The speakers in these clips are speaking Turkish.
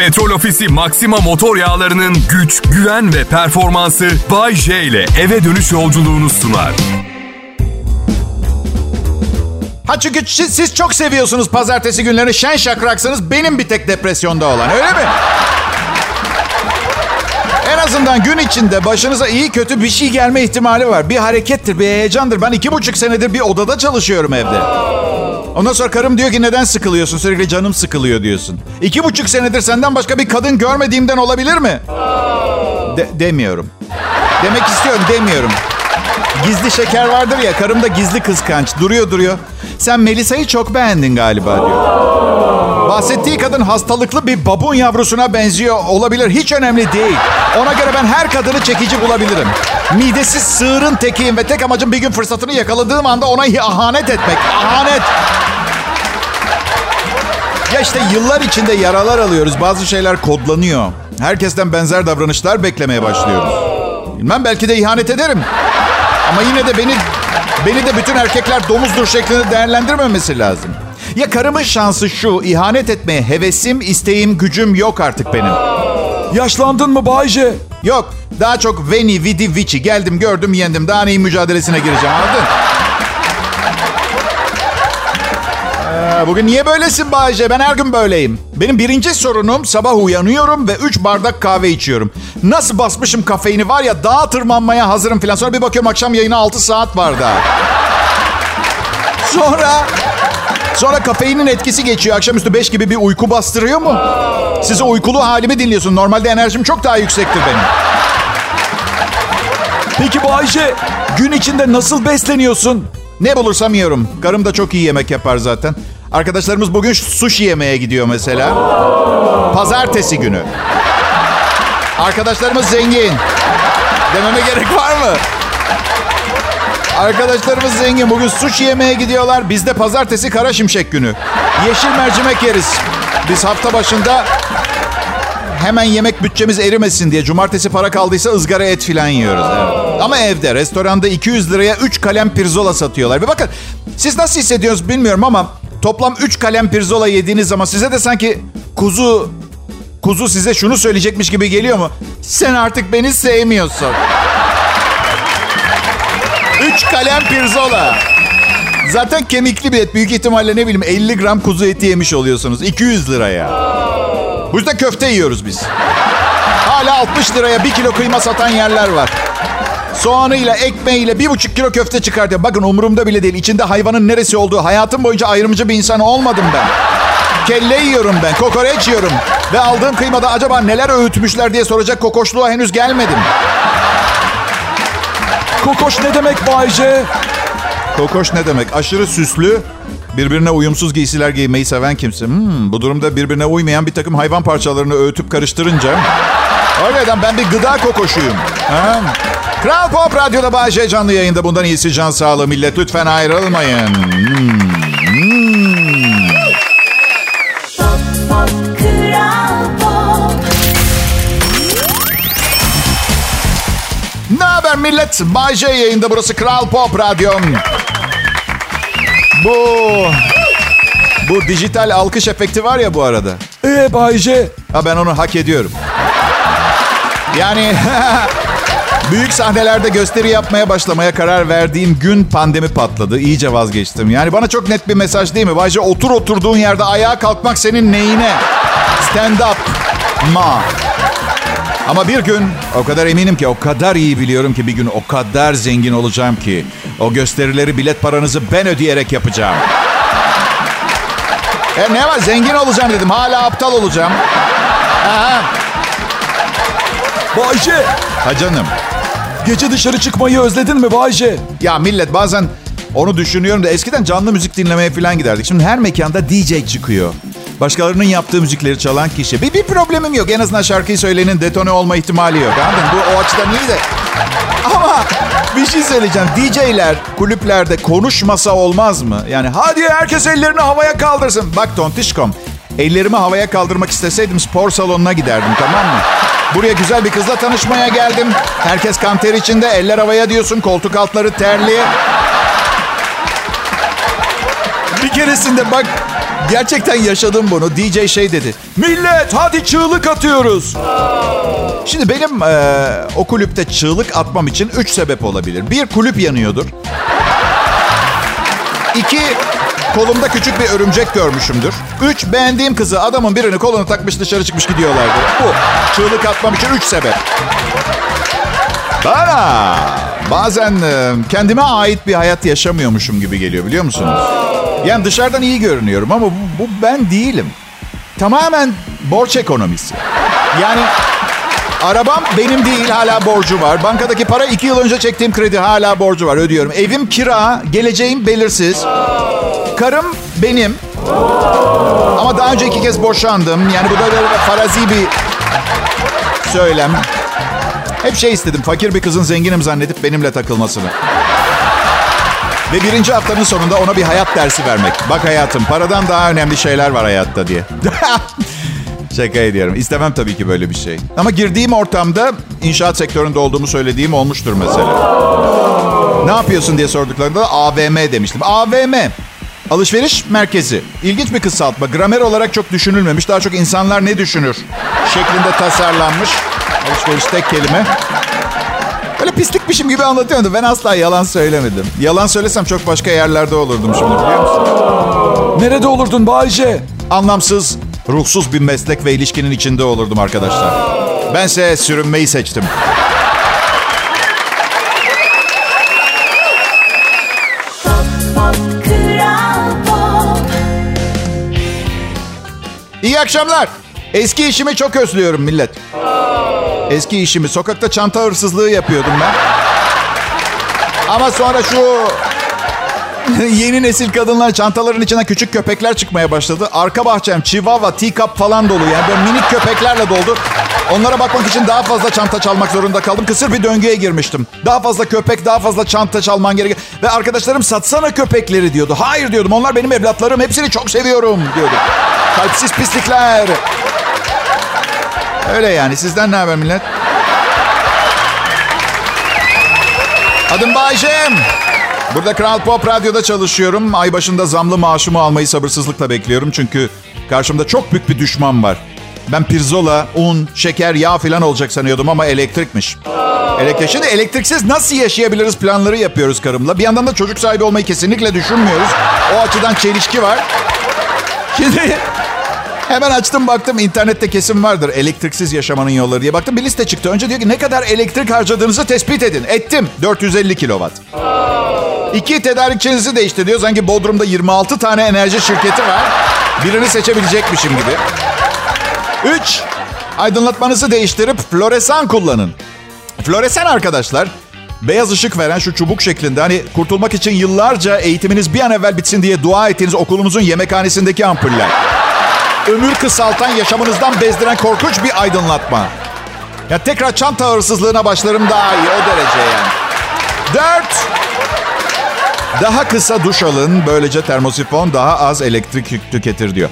Petrol Ofisi Maxima motor yağlarının güç, güven ve performansı Bay J ile eve dönüş yolculuğunu sunar. Ha çünkü siz çok seviyorsunuz pazartesi günleri şen şakraksınız. Benim bir tek depresyonda olan öyle mi? Azından gün içinde başınıza iyi kötü bir şey gelme ihtimali var. Bir harekettir, bir heyecandır. Ben iki buçuk senedir bir odada çalışıyorum evde. Ondan sonra karım diyor ki neden sıkılıyorsun? Sürekli canım sıkılıyor diyorsun. İki buçuk senedir senden başka bir kadın görmediğimden olabilir mi? De- demiyorum. Demek istiyorum demiyorum. Gizli şeker vardır ya karım da gizli kıskanç. Duruyor duruyor. Sen Melisa'yı çok beğendin galiba diyor. Bahsettiği kadın hastalıklı bir babun yavrusuna benziyor olabilir. Hiç önemli değil. Ona göre ben her kadını çekici bulabilirim. Midesiz sığırın tekiyim ve tek amacım bir gün fırsatını yakaladığım anda ona ahanet etmek. Ahanet. Ya işte yıllar içinde yaralar alıyoruz. Bazı şeyler kodlanıyor. Herkesten benzer davranışlar beklemeye başlıyoruz. Bilmem belki de ihanet ederim. Ama yine de beni beni de bütün erkekler domuzdur şeklinde değerlendirmemesi lazım. Ya karımın şansı şu, ihanet etmeye hevesim, isteğim, gücüm yok artık benim. Yaşlandın mı Bayce? Yok, daha çok veni, vidi, vici. Geldim, gördüm, yendim. Daha neyin mücadelesine gireceğim, anladın? Ee, bugün niye böylesin Bayce? Ben her gün böyleyim. Benim birinci sorunum sabah uyanıyorum ve 3 bardak kahve içiyorum. Nasıl basmışım kafeini var ya dağa tırmanmaya hazırım falan. Sonra bir bakıyorum akşam yayına 6 saat var daha. Sonra Sonra kafeinin etkisi geçiyor. Akşamüstü 5 gibi bir uyku bastırıyor mu? Size uykulu halimi dinliyorsun. Normalde enerjim çok daha yüksektir benim. Peki Bayce gün içinde nasıl besleniyorsun? Ne bulursam yiyorum. Karım da çok iyi yemek yapar zaten. Arkadaşlarımız bugün sushi yemeye gidiyor mesela. Pazartesi günü. Arkadaşlarımız zengin. Dememe gerek var mı? Arkadaşlarımız zengin. Bugün sushi yemeye gidiyorlar. Biz de pazartesi kara şimşek günü. Yeşil mercimek yeriz. Biz hafta başında hemen yemek bütçemiz erimesin diye cumartesi para kaldıysa ızgara et filan yiyoruz. Evet. Ama evde restoranda 200 liraya 3 kalem pirzola satıyorlar. Ve bakın siz nasıl hissediyorsunuz bilmiyorum ama toplam 3 kalem pirzola yediğiniz zaman size de sanki kuzu kuzu size şunu söyleyecekmiş gibi geliyor mu? Sen artık beni sevmiyorsun. 3 kalem pirzola. Zaten kemikli bir et. Büyük ihtimalle ne bileyim 50 gram kuzu eti yemiş oluyorsunuz. 200 liraya. Bu yüzden köfte yiyoruz biz. Hala 60 liraya 1 kilo kıyma satan yerler var. Soğanıyla, ekmeğiyle bir buçuk kilo köfte çıkartıyor. Bakın umurumda bile değil. İçinde hayvanın neresi olduğu. Hayatım boyunca ayrımcı bir insan olmadım ben. Kelle yiyorum ben, kokoreç yiyorum. Ve aldığım kıymada acaba neler öğütmüşler diye soracak kokoşluğa henüz gelmedim. Kokoş ne demek Bayce? Kokoş ne demek? Aşırı süslü, birbirine uyumsuz giysiler giymeyi seven kimse. Hmm, bu durumda birbirine uymayan bir takım hayvan parçalarını öğütüp karıştırınca... Öyleden ben bir gıda kokoşuyum. Ha? Kral Pop Radyo'da Bahçe canlı yayında. Bundan iyisi can sağlığı millet. Lütfen ayrılmayın. Hmm. Millet? Bayce yayında burası Kral Pop Radyo. Bu... Bu dijital alkış efekti var ya bu arada. Ee Bayce? Ha ben onu hak ediyorum. Yani büyük sahnelerde gösteri yapmaya başlamaya karar verdiğim gün pandemi patladı. İyice vazgeçtim. Yani bana çok net bir mesaj değil mi? Bayce otur oturduğun yerde ayağa kalkmak senin neyine? Stand up. Ma. Ama bir gün o kadar eminim ki, o kadar iyi biliyorum ki bir gün o kadar zengin olacağım ki o gösterileri bilet paranızı ben ödeyerek yapacağım. E ne var zengin olacağım dedim. Hala aptal olacağım. Aha. Bayce Ha canım. gece dışarı çıkmayı özledin mi Bayce? Ya millet bazen onu düşünüyorum da eskiden canlı müzik dinlemeye falan giderdik. Şimdi her mekanda DJ çıkıyor. Başkalarının yaptığı müzikleri çalan kişi. Bir, bir problemim yok. En azından şarkıyı söyleyenin detone olma ihtimali yok. Anladın? Bu o açıdan iyi de. Ama bir şey söyleyeceğim. DJ'ler kulüplerde konuşmasa olmaz mı? Yani hadi herkes ellerini havaya kaldırsın. Bak tontişkom. Ellerimi havaya kaldırmak isteseydim spor salonuna giderdim tamam mı? Buraya güzel bir kızla tanışmaya geldim. Herkes kan ter içinde. Eller havaya diyorsun. Koltuk altları terli. Bir keresinde bak Gerçekten yaşadım bunu. DJ şey dedi. Millet hadi çığlık atıyoruz. Şimdi benim e, o kulüpte çığlık atmam için üç sebep olabilir. Bir kulüp yanıyordur. İki kolumda küçük bir örümcek görmüşümdür. Üç beğendiğim kızı adamın birini kolunu takmış dışarı çıkmış gidiyorlardı. Bu çığlık atmam için üç sebep. Bana bazen kendime ait bir hayat yaşamıyormuşum gibi geliyor biliyor musunuz? Yani dışarıdan iyi görünüyorum ama bu, bu ben değilim. Tamamen borç ekonomisi. Yani arabam benim değil hala borcu var. Bankadaki para iki yıl önce çektiğim kredi hala borcu var ödüyorum. Evim kira, geleceğim belirsiz. Karım benim. Ama daha önce iki kez boşandım. Yani bu da böyle farazi bir söylem. Hep şey istedim. Fakir bir kızın zenginim zannedip benimle takılmasını. Ve birinci haftanın sonunda ona bir hayat dersi vermek. Bak hayatım paradan daha önemli şeyler var hayatta diye. Şaka ediyorum. İstemem tabii ki böyle bir şey. Ama girdiğim ortamda inşaat sektöründe olduğumu söylediğim olmuştur mesela. Ne yapıyorsun diye sorduklarında AVM demiştim. AVM. Alışveriş merkezi. İlginç bir kısaltma. Gramer olarak çok düşünülmemiş. Daha çok insanlar ne düşünür şeklinde tasarlanmış. Alışveriş tek kelime. Böyle pislikmişim gibi anlatıyordum. Ben asla yalan söylemedim. Yalan söylesem çok başka yerlerde olurdum şimdi biliyor musun? Nerede olurdun Bayce? Anlamsız, ruhsuz bir meslek ve ilişkinin içinde olurdum arkadaşlar. Bense sürünmeyi seçtim. İyi akşamlar. Eski işimi çok özlüyorum millet. Eski işimi. Sokakta çanta hırsızlığı yapıyordum ben. Ama sonra şu yeni nesil kadınlar çantaların içinden küçük köpekler çıkmaya başladı. Arka bahçem chihuahua, teacup falan dolu. Yani böyle minik köpeklerle doldu. Onlara bakmak için daha fazla çanta çalmak zorunda kaldım. Kısır bir döngüye girmiştim. Daha fazla köpek, daha fazla çanta çalman gerekiyor. Ve arkadaşlarım satsana köpekleri diyordu. Hayır diyordum. Onlar benim evlatlarım. Hepsini çok seviyorum diyordu. Kalpsiz pislikler. Öyle yani. Sizden ne haber millet? Adım Baycem. Burada Kral Pop Radyo'da çalışıyorum. Ay başında zamlı maaşımı almayı sabırsızlıkla bekliyorum. Çünkü karşımda çok büyük bir düşman var. Ben pirzola, un, şeker, yağ falan olacak sanıyordum ama elektrikmiş. Elektrik. Şimdi elektriksiz nasıl yaşayabiliriz planları yapıyoruz karımla. Bir yandan da çocuk sahibi olmayı kesinlikle düşünmüyoruz. O açıdan çelişki var. Şimdi Hemen açtım baktım internette kesim vardır elektriksiz yaşamanın yolları diye. Baktım bir liste çıktı. Önce diyor ki ne kadar elektrik harcadığınızı tespit edin. Ettim. 450 kilowatt. İki tedarikçinizi değiştir diyor. Sanki Bodrum'da 26 tane enerji şirketi var. Birini seçebilecekmişim gibi. Üç, aydınlatmanızı değiştirip floresan kullanın. Floresan arkadaşlar beyaz ışık veren şu çubuk şeklinde hani kurtulmak için yıllarca eğitiminiz bir an evvel bitsin diye dua ettiğiniz okulunuzun yemekhanesindeki ampuller ömür kısaltan, yaşamınızdan bezdiren korkunç bir aydınlatma. Ya tekrar çanta hırsızlığına başlarım daha iyi o derece yani. Dört. Daha kısa duş alın. Böylece termosifon daha az elektrik tüketir diyor.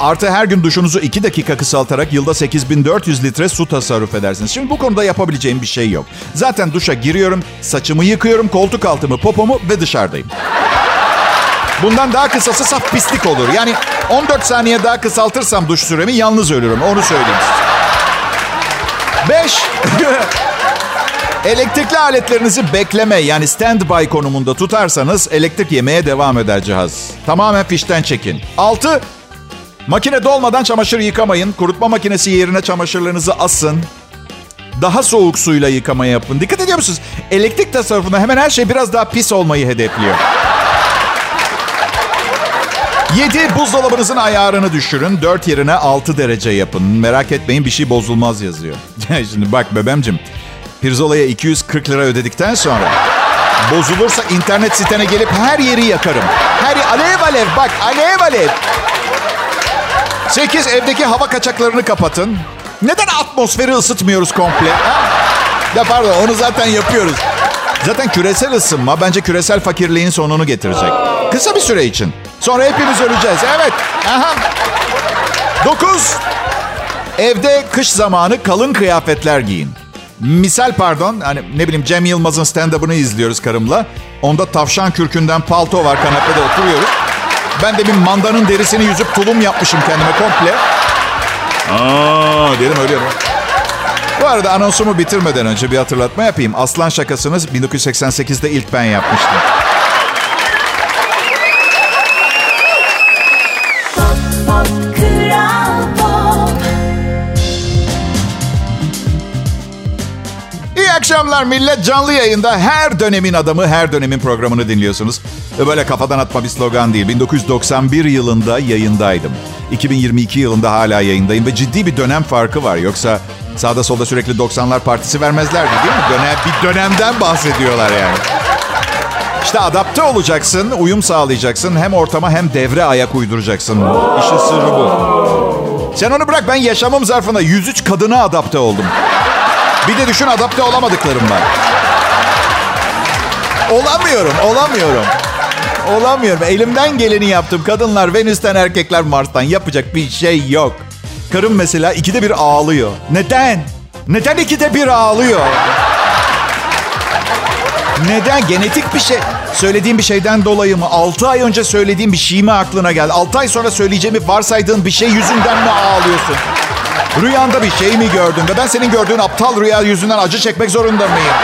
Artı her gün duşunuzu 2 dakika kısaltarak yılda 8400 litre su tasarruf edersiniz. Şimdi bu konuda yapabileceğim bir şey yok. Zaten duşa giriyorum, saçımı yıkıyorum, koltuk altımı, popomu ve dışarıdayım. Bundan daha kısası saf pislik olur. Yani 14 saniye daha kısaltırsam duş süremi yalnız ölürüm. Onu söyleyeyim size. 5. Elektrikli aletlerinizi bekleme yani standby konumunda tutarsanız elektrik yemeye devam eder cihaz. Tamamen fişten çekin. 6. Makine dolmadan çamaşır yıkamayın. Kurutma makinesi yerine çamaşırlarınızı asın. Daha soğuk suyla yıkama yapın. Dikkat ediyor musunuz? Elektrik tasarrufunda hemen her şey biraz daha pis olmayı hedefliyor. 7 buzdolabınızın ayarını düşürün. 4 yerine 6 derece yapın. Merak etmeyin bir şey bozulmaz yazıyor. Şimdi bak bebemcim. Pirzolaya 240 lira ödedikten sonra bozulursa internet sitene gelip her yeri yakarım. Her alev alev bak alev alev. 8 evdeki hava kaçaklarını kapatın. Neden atmosferi ısıtmıyoruz komple? Ha? Ya pardon onu zaten yapıyoruz. Zaten küresel ısınma bence küresel fakirliğin sonunu getirecek. Kısa bir süre için. Sonra hepimiz öleceğiz. Evet. Aha. Dokuz. Evde kış zamanı kalın kıyafetler giyin. Misal pardon, hani ne bileyim Cem Yılmaz'ın stand-up'ını izliyoruz karımla. Onda tavşan kürkünden palto var, kanepede oturuyoruz. Ben de bir mandanın derisini yüzüp tulum yapmışım kendime komple. Aa dedim öyle mi? Bu arada anonsumu bitirmeden önce bir hatırlatma yapayım. Aslan şakasını 1988'de ilk ben yapmıştım. Akşamlar millet. Canlı yayında her dönemin adamı, her dönemin programını dinliyorsunuz. Böyle kafadan atma bir slogan değil. 1991 yılında yayındaydım. 2022 yılında hala yayındayım ve ciddi bir dönem farkı var. Yoksa sağda solda sürekli 90'lar partisi vermezlerdi değil mi? Dönem, bir dönemden bahsediyorlar yani. İşte adapte olacaksın, uyum sağlayacaksın. Hem ortama hem devre ayak uyduracaksın. İşin sırrı bu. Sen onu bırak ben yaşamım zarfında 103 kadına adapte oldum. Bir de düşün adapte olamadıklarım var. Olamıyorum, olamıyorum. Olamıyorum. Elimden geleni yaptım. Kadınlar Venüs'ten, erkekler Mars'tan. Yapacak bir şey yok. Karım mesela ikide bir ağlıyor. Neden? Neden ikide bir ağlıyor? Neden? Genetik bir şey. Söylediğim bir şeyden dolayı mı? 6 ay önce söylediğim bir şey mi aklına geldi? 6 ay sonra söyleyeceğimi varsaydığın bir şey yüzünden mi ağlıyorsun? Rüyanda bir şey mi gördün ve ben senin gördüğün aptal rüya yüzünden acı çekmek zorunda mıyım?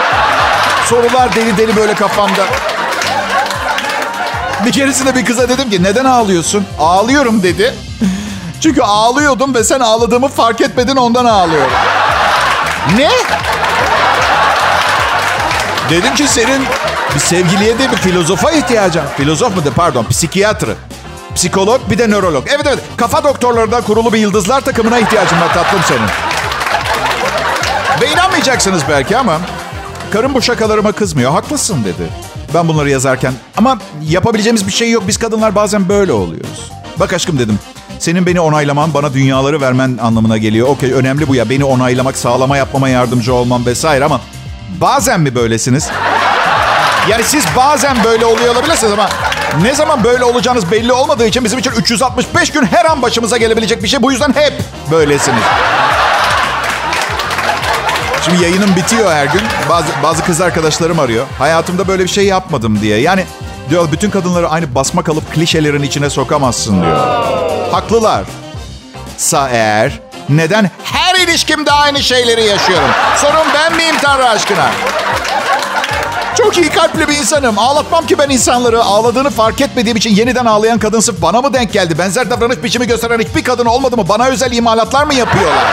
Sorular deli deli böyle kafamda. Bir keresinde bir kıza dedim ki neden ağlıyorsun? Ağlıyorum dedi. Çünkü ağlıyordum ve sen ağladığımı fark etmedin ondan ağlıyorum. Ne? Dedim ki senin bir sevgiliye de bir filozofa ihtiyacın. Filozof mu de pardon psikiyatrı. Psikolog bir de nörolog. Evet evet kafa doktorlarından kurulu bir yıldızlar takımına ihtiyacım var tatlım senin. Ve inanmayacaksınız belki ama karım bu şakalarıma kızmıyor. Haklısın dedi. Ben bunları yazarken ama yapabileceğimiz bir şey yok. Biz kadınlar bazen böyle oluyoruz. Bak aşkım dedim. Senin beni onaylaman bana dünyaları vermen anlamına geliyor. Okey önemli bu ya. Beni onaylamak, sağlama yapmama yardımcı olmam vesaire ama bazen mi böylesiniz? Yani siz bazen böyle oluyor olabilirsiniz ama ne zaman böyle olacağınız belli olmadığı için bizim için 365 gün her an başımıza gelebilecek bir şey. Bu yüzden hep böylesiniz. Şimdi yayınım bitiyor her gün. Bazı, bazı kız arkadaşlarım arıyor. Hayatımda böyle bir şey yapmadım diye. Yani diyor bütün kadınları aynı basma kalıp klişelerin içine sokamazsın diyor. Haklılar. Sa eğer neden her ilişkimde aynı şeyleri yaşıyorum? Sorun ben miyim Tanrı aşkına? Çok iyi kalpli bir insanım. Ağlatmam ki ben insanları. Ağladığını fark etmediğim için yeniden ağlayan kadın sırf bana mı denk geldi? Benzer davranış biçimi gösteren hiçbir kadın olmadı mı? Bana özel imalatlar mı yapıyorlar?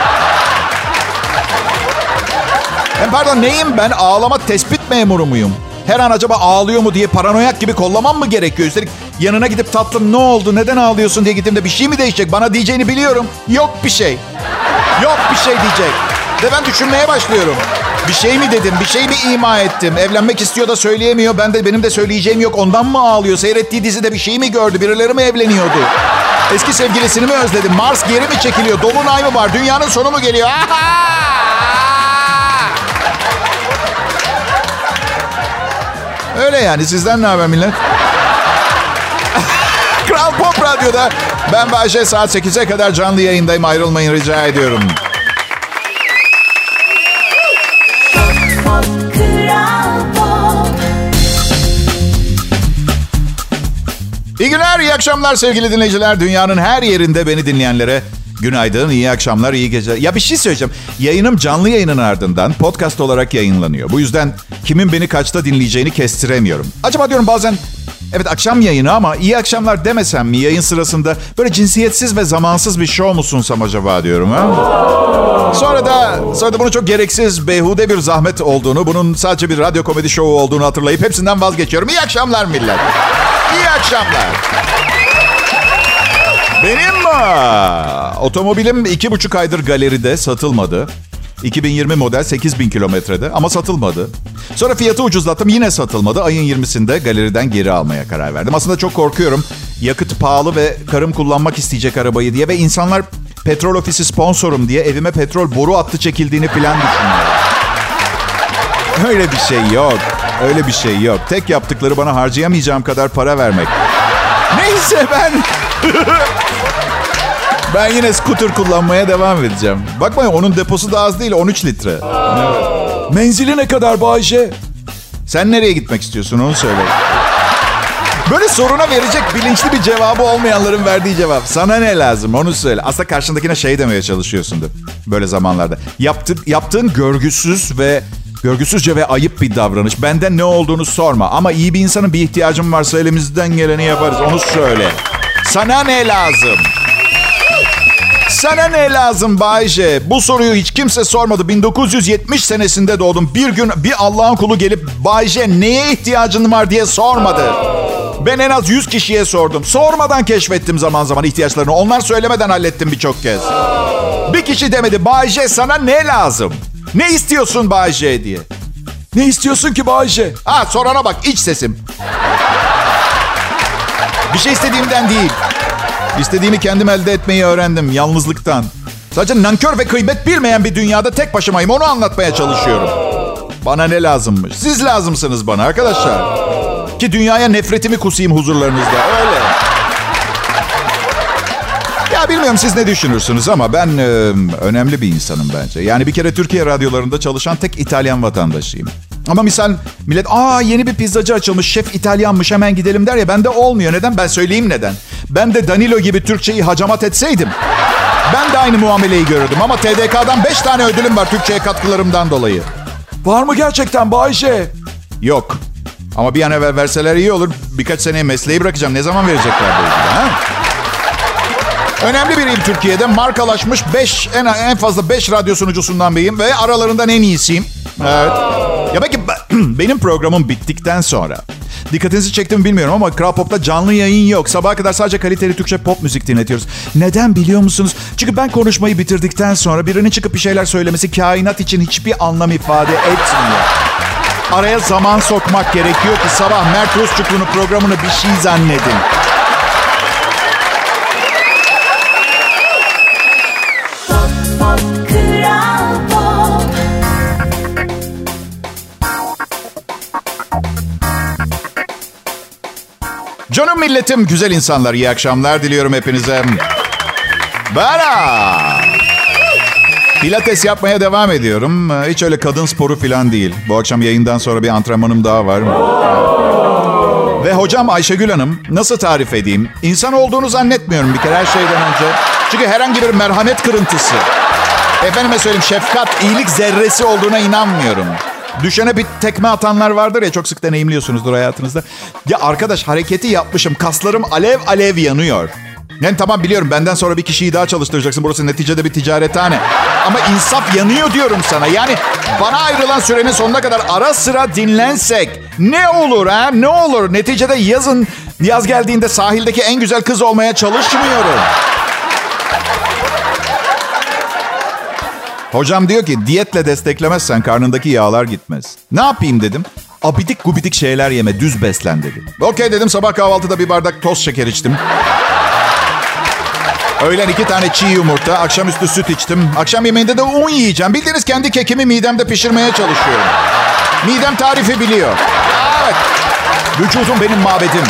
Hem pardon neyim ben? Ağlama tespit memuru muyum? Her an acaba ağlıyor mu diye paranoyak gibi kollamam mı gerekiyor? Üstelik yanına gidip tatlım ne oldu, neden ağlıyorsun diye gittiğimde bir şey mi değişecek? Bana diyeceğini biliyorum. Yok bir şey. Yok bir şey diyecek. Ve ben düşünmeye başlıyorum. Bir şey mi dedim, bir şey mi ima ettim? Evlenmek istiyor da söyleyemiyor. Ben de benim de söyleyeceğim yok. Ondan mı ağlıyor? Seyrettiği dizide bir şey mi gördü? Birileri mi evleniyordu? Eski sevgilisini mi özledim? Mars geri mi çekiliyor? Dolunay mı var? Dünyanın sonu mu geliyor? Öyle yani. Sizden ne haber millet? Kral Pop Radyo'da ben Bayşe saat 8'e kadar canlı yayındayım. Ayrılmayın rica ediyorum. Günler, iyi akşamlar sevgili dinleyiciler. Dünyanın her yerinde beni dinleyenlere günaydın, iyi akşamlar, iyi geceler. Ya bir şey söyleyeceğim. Yayınım canlı yayının ardından podcast olarak yayınlanıyor. Bu yüzden kimin beni kaçta dinleyeceğini kestiremiyorum. Acaba diyorum bazen evet akşam yayını ama iyi akşamlar demesem mi yayın sırasında böyle cinsiyetsiz ve zamansız bir show mu sunsam acaba diyorum ha? Sonra da, sonra da bunu çok gereksiz, beyhude bir zahmet olduğunu, bunun sadece bir radyo komedi şovu olduğunu hatırlayıp hepsinden vazgeçiyorum. İyi akşamlar millet. Akşamlar. Benim mi? Otomobilim iki buçuk aydır galeride satılmadı. 2020 model 8000 kilometrede ama satılmadı. Sonra fiyatı ucuzlattım yine satılmadı. Ayın 20'sinde galeriden geri almaya karar verdim. Aslında çok korkuyorum. Yakıt pahalı ve karım kullanmak isteyecek arabayı diye. Ve insanlar petrol ofisi sponsorum diye evime petrol boru hattı çekildiğini falan düşünüyor. Öyle bir şey yok. Öyle bir şey yok. Tek yaptıkları bana harcayamayacağım kadar para vermek. Neyse ben... ben yine scooter kullanmaya devam edeceğim. Bakmayın onun deposu da az değil 13 litre. Evet. Menzili ne kadar Bayce? Sen nereye gitmek istiyorsun onu söyle. Böyle soruna verecek bilinçli bir cevabı olmayanların verdiği cevap. Sana ne lazım onu söyle. Aslında karşındakine şey demeye çalışıyorsundur böyle zamanlarda. Yaptı, yaptığın görgüsüz ve görgüsüzce ve ayıp bir davranış. Benden ne olduğunu sorma. Ama iyi bir insanın bir ihtiyacım varsa elimizden geleni yaparız. Onu söyle. Sana ne lazım? Sana ne lazım Bayce? Bu soruyu hiç kimse sormadı. 1970 senesinde doğdum. Bir gün bir Allah'ın kulu gelip Bayce neye ihtiyacın var diye sormadı. Ben en az 100 kişiye sordum. Sormadan keşfettim zaman zaman ihtiyaçlarını. Onlar söylemeden hallettim birçok kez. Bir kişi demedi Bayce sana ne lazım? Ne istiyorsun Bayce diye. Ne istiyorsun ki Bayce? Ha sorana bak iç sesim. Bir şey istediğimden değil. İstediğimi kendim elde etmeyi öğrendim yalnızlıktan. Sadece nankör ve kıymet bilmeyen bir dünyada tek başımayım. Onu anlatmaya çalışıyorum. Bana ne lazımmış? Siz lazımsınız bana arkadaşlar. Ki dünyaya nefretimi kusayım huzurlarınızda. Öyle. Ya bilmiyorum siz ne düşünürsünüz ama ben e, önemli bir insanım bence. Yani bir kere Türkiye radyolarında çalışan tek İtalyan vatandaşıyım. Ama misal millet aa yeni bir pizzacı açılmış şef İtalyanmış hemen gidelim der ya bende olmuyor. Neden? Ben söyleyeyim neden. Ben de Danilo gibi Türkçeyi hacamat etseydim ben de aynı muameleyi görürdüm. Ama TDK'dan 5 tane ödülüm var Türkçe'ye katkılarımdan dolayı. Var mı gerçekten Bayce? Yok. Ama bir an evvel verseler iyi olur. Birkaç seneye mesleği bırakacağım. Ne zaman verecekler bu ödülü, ha? Önemli biriyim Türkiye'de. Markalaşmış 5 en, en fazla 5 radyo sunucusundan biriyim ve aralarından en iyisiyim. Evet. Ya belki benim programım bittikten sonra Dikkatinizi çektim bilmiyorum ama Kral Pop'ta canlı yayın yok. Sabaha kadar sadece kaliteli Türkçe pop müzik dinletiyoruz. Neden biliyor musunuz? Çünkü ben konuşmayı bitirdikten sonra birinin çıkıp bir şeyler söylemesi kainat için hiçbir anlam ifade etmiyor. Araya zaman sokmak gerekiyor ki sabah Mert Özçuklu'nun programını bir şey zannedin. Milletim, güzel insanlar, iyi akşamlar diliyorum hepinize. Bana. Pilates yapmaya devam ediyorum. Hiç öyle kadın sporu falan değil. Bu akşam yayından sonra bir antrenmanım daha var. Ve hocam Ayşegül Hanım, nasıl tarif edeyim? İnsan olduğunu zannetmiyorum bir kere her şeyden önce. Çünkü herhangi bir merhamet kırıntısı. Efendime söyleyeyim şefkat, iyilik zerresi olduğuna inanmıyorum. Düşene bir tekme atanlar vardır ya çok sık deneyimliyorsunuzdur hayatınızda. Ya arkadaş hareketi yapmışım. Kaslarım alev alev yanıyor. Yani tamam biliyorum benden sonra bir kişiyi daha çalıştıracaksın. Burası neticede bir ticarethane. Ama insaf yanıyor diyorum sana. Yani bana ayrılan sürenin sonuna kadar ara sıra dinlensek ne olur ha? Ne olur? Neticede yazın yaz geldiğinde sahildeki en güzel kız olmaya çalışmıyorum. Hocam diyor ki diyetle desteklemezsen karnındaki yağlar gitmez. Ne yapayım dedim. Abidik gubidik şeyler yeme, düz beslen dedi. Okey dedim sabah kahvaltıda bir bardak toz şeker içtim. Öğlen iki tane çiğ yumurta, akşamüstü süt içtim. Akşam yemeğinde de un yiyeceğim. Bildiğiniz kendi kekimi midemde pişirmeye çalışıyorum. Midem tarifi biliyor. Evet. Vücudum benim mabedim.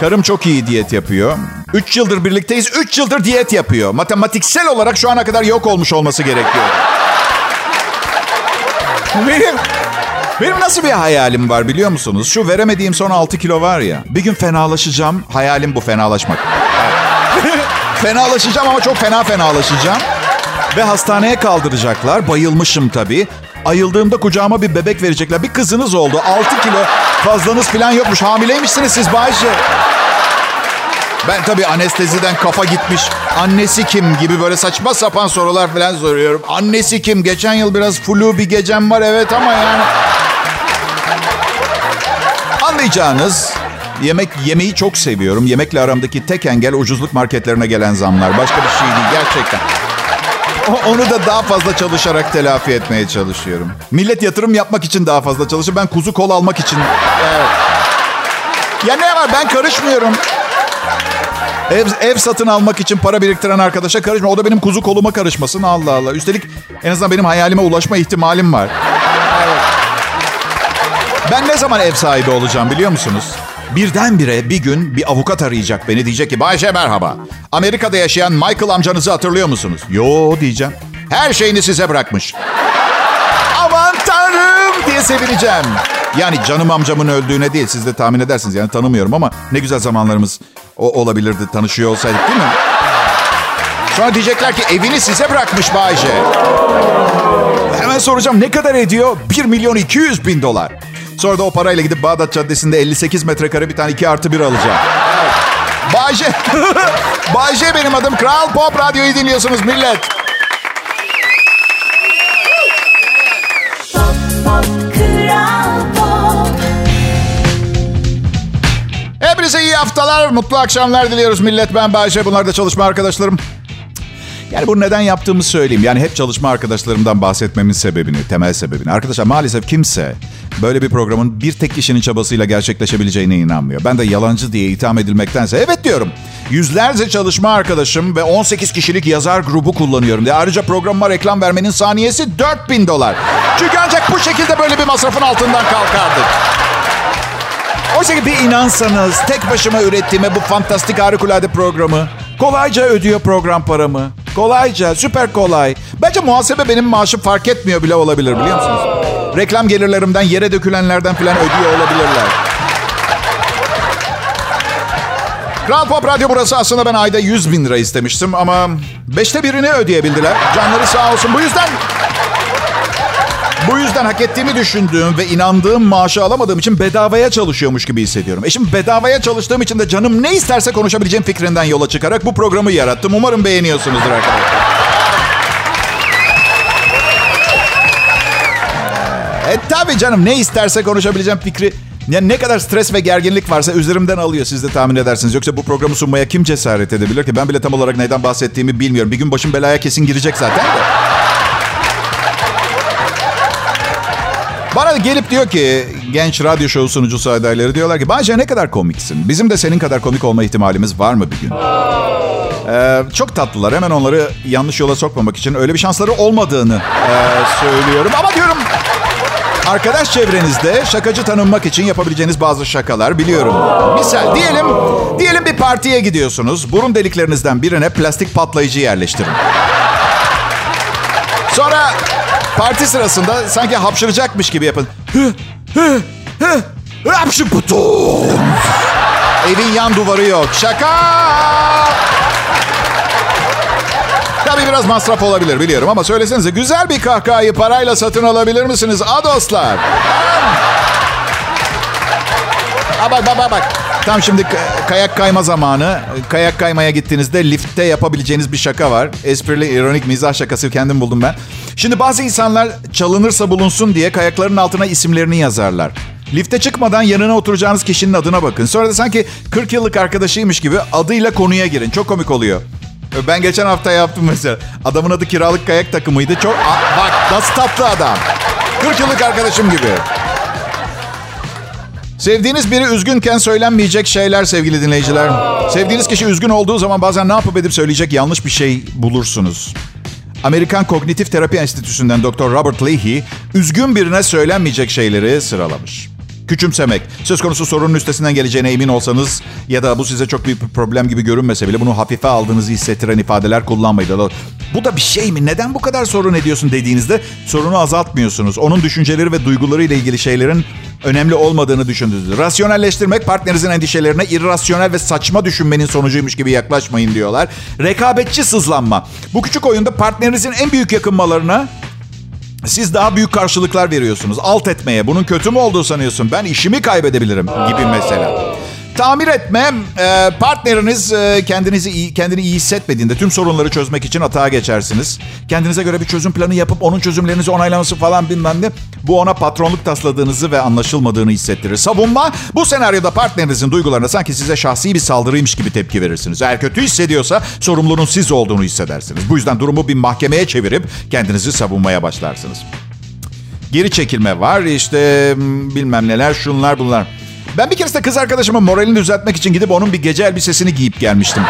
Karım çok iyi diyet yapıyor. Üç yıldır birlikteyiz. Üç yıldır diyet yapıyor. Matematiksel olarak şu ana kadar yok olmuş olması gerekiyor. Benim, benim nasıl bir hayalim var biliyor musunuz? Şu veremediğim son 6 kilo var ya. Bir gün fenalaşacağım. Hayalim bu fenalaşmak. fenalaşacağım ama çok fena fenalaşacağım. Ve hastaneye kaldıracaklar. Bayılmışım tabii. Ayıldığımda kucağıma bir bebek verecekler. Bir kızınız oldu. 6 kilo fazlanız falan yokmuş. Hamileymişsiniz siz Bayce. Ben tabii anesteziden kafa gitmiş. Annesi kim gibi böyle saçma sapan sorular falan soruyorum. Annesi kim? Geçen yıl biraz flu bir gecem var evet ama yani... Anlayacağınız yemek yemeği çok seviyorum. Yemekle aramdaki tek engel ucuzluk marketlerine gelen zamlar. Başka bir şey değil gerçekten. Onu da daha fazla çalışarak telafi etmeye çalışıyorum. Millet yatırım yapmak için daha fazla çalışıyor. Ben kuzu kol almak için. Evet. Ya ne var ben karışmıyorum. Ev, ev satın almak için para biriktiren arkadaşa karışma. O da benim kuzu koluma karışmasın. Allah Allah. Üstelik en azından benim hayalime ulaşma ihtimalim var. Ben ne zaman ev sahibi olacağım biliyor musunuz? Birdenbire bir gün bir avukat arayacak beni. Diyecek ki Bayşe merhaba. Amerika'da yaşayan Michael amcanızı hatırlıyor musunuz? Yo diyeceğim. Her şeyini size bırakmış. Aman tanrım diye sevineceğim. Yani canım amcamın öldüğüne değil siz de tahmin edersiniz yani tanımıyorum ama ne güzel zamanlarımız o olabilirdi tanışıyor olsaydık değil mi? Sonra diyecekler ki evini size bırakmış Bayce. Hemen soracağım ne kadar ediyor? 1 milyon 200 bin dolar. Sonra da o parayla gidip Bağdat Caddesi'nde 58 metrekare bir tane 2 artı 1 alacağım. Bayce. Bayce benim adım. Kral Pop Radyo'yu dinliyorsunuz millet. İyi haftalar, mutlu akşamlar diliyoruz millet. Ben Bayce, bunlar da çalışma arkadaşlarım. Yani bunu neden yaptığımı söyleyeyim. Yani hep çalışma arkadaşlarımdan bahsetmemin sebebini, temel sebebini. Arkadaşlar maalesef kimse böyle bir programın bir tek kişinin çabasıyla gerçekleşebileceğine inanmıyor. Ben de yalancı diye itham edilmektense evet diyorum. Yüzlerce çalışma arkadaşım ve 18 kişilik yazar grubu kullanıyorum diye. Ayrıca programıma reklam vermenin saniyesi 4000 dolar. Çünkü ancak bu şekilde böyle bir masrafın altından kalkardık. Oysa ki bir inansanız tek başıma ürettiğime bu fantastik harikulade programı kolayca ödüyor program paramı. Kolayca, süper kolay. Bence muhasebe benim maaşım fark etmiyor bile olabilir biliyor musunuz? Reklam gelirlerimden, yere dökülenlerden falan ödüyor olabilirler. Kral Pop Radyo burası aslında ben ayda 100 bin lira istemiştim ama beşte birini ödeyebildiler. Canları sağ olsun. Bu yüzden bu yüzden hak ettiğimi düşündüğüm ve inandığım maaşı alamadığım için bedavaya çalışıyormuş gibi hissediyorum. E şimdi bedavaya çalıştığım için de canım ne isterse konuşabileceğim fikrinden yola çıkarak bu programı yarattım. Umarım beğeniyorsunuzdur arkadaşlar. E tabii canım ne isterse konuşabileceğim fikri yani ne kadar stres ve gerginlik varsa üzerimden alıyor. Siz de tahmin edersiniz. Yoksa bu programı sunmaya kim cesaret edebilir ki? Ben bile tam olarak neyden bahsettiğimi bilmiyorum. Bir gün başım belaya kesin girecek zaten de. Bana gelip diyor ki genç radyo şovu sunucusu adayları diyorlar ki Bayce ne kadar komiksin. Bizim de senin kadar komik olma ihtimalimiz var mı bir gün? Ee, çok tatlılar. Hemen onları yanlış yola sokmamak için öyle bir şansları olmadığını e, söylüyorum. Ama diyorum arkadaş çevrenizde şakacı tanınmak için yapabileceğiniz bazı şakalar biliyorum. Misal diyelim diyelim bir partiye gidiyorsunuz. Burun deliklerinizden birine plastik patlayıcı yerleştirin. Sonra parti sırasında sanki hapşıracakmış gibi yapın. Hapşıputum. Evin yan duvarı yok. Şaka. Tabii biraz masraf olabilir biliyorum ama söylesenize güzel bir kahkahayı parayla satın alabilir misiniz? Adoslar. Ha bak bak bak bak. Tam şimdi kayak kayma zamanı. Kayak kaymaya gittiğinizde liftte yapabileceğiniz bir şaka var. Esprili, ironik mizah şakası kendim buldum ben. Şimdi bazı insanlar çalınırsa bulunsun diye kayakların altına isimlerini yazarlar. Lifte çıkmadan yanına oturacağınız kişinin adına bakın. Sonra da sanki 40 yıllık arkadaşıymış gibi adıyla konuya girin. Çok komik oluyor. Ben geçen hafta yaptım mesela. Adamın adı kiralık kayak takımıydı. Çok bak nasıl tatlı adam. 40 yıllık arkadaşım gibi. Sevdiğiniz biri üzgünken söylenmeyecek şeyler sevgili dinleyiciler. Sevdiğiniz kişi üzgün olduğu zaman bazen ne yapıp edip söyleyecek yanlış bir şey bulursunuz. Amerikan Kognitif Terapi Enstitüsü'nden Dr. Robert Leahy, üzgün birine söylenmeyecek şeyleri sıralamış. Küçümsemek, söz konusu sorunun üstesinden geleceğine emin olsanız ya da bu size çok büyük bir problem gibi görünmese bile bunu hafife aldığınızı hissettiren ifadeler kullanmayın. Bu da bir şey mi? Neden bu kadar sorun ediyorsun dediğinizde sorunu azaltmıyorsunuz. Onun düşünceleri ve duyguları ile ilgili şeylerin önemli olmadığını düşündünüz. Rasyonelleştirmek partnerinizin endişelerine irrasyonel ve saçma düşünmenin sonucuymuş gibi yaklaşmayın diyorlar. Rekabetçi sızlanma. Bu küçük oyunda partnerinizin en büyük yakınmalarına siz daha büyük karşılıklar veriyorsunuz. Alt etmeye. Bunun kötü mü olduğu sanıyorsun? Ben işimi kaybedebilirim gibi mesela. Tamir etme, e, partneriniz e, kendinizi iyi, kendini iyi hissetmediğinde tüm sorunları çözmek için atağa geçersiniz. Kendinize göre bir çözüm planı yapıp onun çözümlerinizi onaylaması falan bilmem ne. Bu ona patronluk tasladığınızı ve anlaşılmadığını hissettirir. Savunma, bu senaryoda partnerinizin duygularına sanki size şahsi bir saldırıymış gibi tepki verirsiniz. Eğer kötü hissediyorsa sorumlunun siz olduğunu hissedersiniz. Bu yüzden durumu bir mahkemeye çevirip kendinizi savunmaya başlarsınız. Geri çekilme var işte bilmem neler şunlar bunlar. Ben bir keresinde kız arkadaşımın moralini düzeltmek için gidip onun bir gece elbisesini giyip gelmiştim.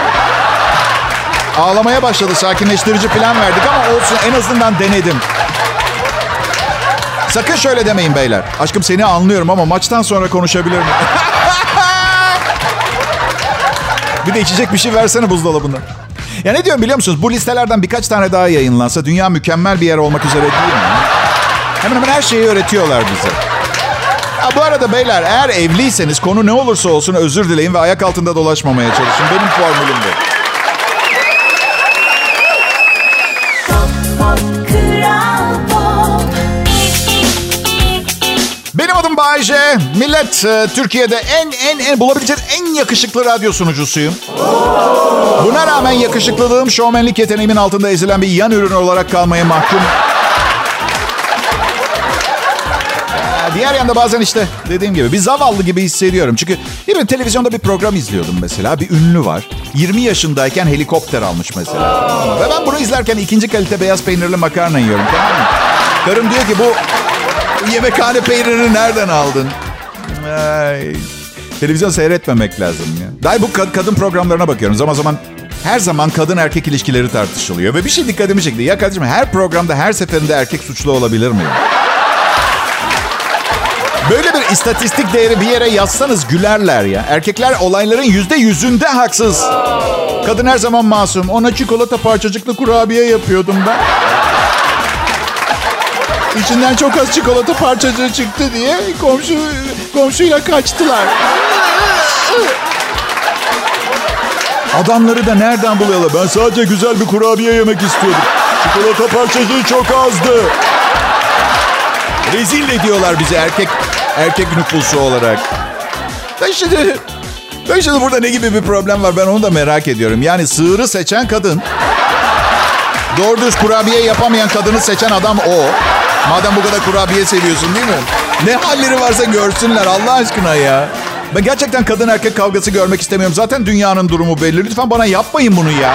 Ağlamaya başladı. Sakinleştirici plan verdik ama olsun en azından denedim. Sakın şöyle demeyin beyler. Aşkım seni anlıyorum ama maçtan sonra konuşabilir miyim? bir de içecek bir şey versene buzdolabından. Ya ne diyorum biliyor musunuz? Bu listelerden birkaç tane daha yayınlansa dünya mükemmel bir yer olmak üzere değil mi? Hemen hemen her şeyi öğretiyorlar bize. Bu arada beyler eğer evliyseniz konu ne olursa olsun özür dileyin ve ayak altında dolaşmamaya çalışın. Benim formülüm bu. Benim adım Bayece. Millet e, Türkiye'de en en en bulabileceğiniz en yakışıklı radyo sunucusuyum. Buna rağmen yakışıklılığım şovmenlik yeteneğimin altında ezilen bir yan ürün olarak kalmaya mahkum. Diğer yanda bazen işte dediğim gibi bir zavallı gibi hissediyorum. Çünkü bir televizyonda bir program izliyordum mesela. Bir ünlü var. 20 yaşındayken helikopter almış mesela. Ve ben bunu izlerken ikinci kalite beyaz peynirli makarna yiyorum tamam mı? Karım diyor ki bu yemekhane peynirini nereden aldın? Ay, televizyon seyretmemek lazım ya. Daha bu kad- kadın programlarına bakıyorum. Zaman zaman her zaman kadın erkek ilişkileri tartışılıyor. Ve bir şey dikkatimi çekti. Ya kardeşim her programda her seferinde erkek suçlu olabilir mi? Böyle bir istatistik değeri bir yere yazsanız gülerler ya. Erkekler olayların yüzde yüzünde haksız. Kadın her zaman masum. Ona çikolata parçacıklı kurabiye yapıyordum ben. İçinden çok az çikolata parçacığı çıktı diye komşu komşuyla kaçtılar. Adamları da nereden buluyorlar? Ben sadece güzel bir kurabiye yemek istiyordum. Çikolata parçacığı çok azdı. Rezil ediyorlar bizi erkek erkek nüfusu olarak. Ben şimdi ben şimdi burada ne gibi bir problem var ben onu da merak ediyorum. Yani sığırı seçen kadın. Doğru düz kurabiye yapamayan kadını seçen adam o. Madem bu kadar kurabiye seviyorsun değil mi? Ne halleri varsa görsünler Allah aşkına ya. Ben gerçekten kadın erkek kavgası görmek istemiyorum. Zaten dünyanın durumu belli. Lütfen bana yapmayın bunu ya.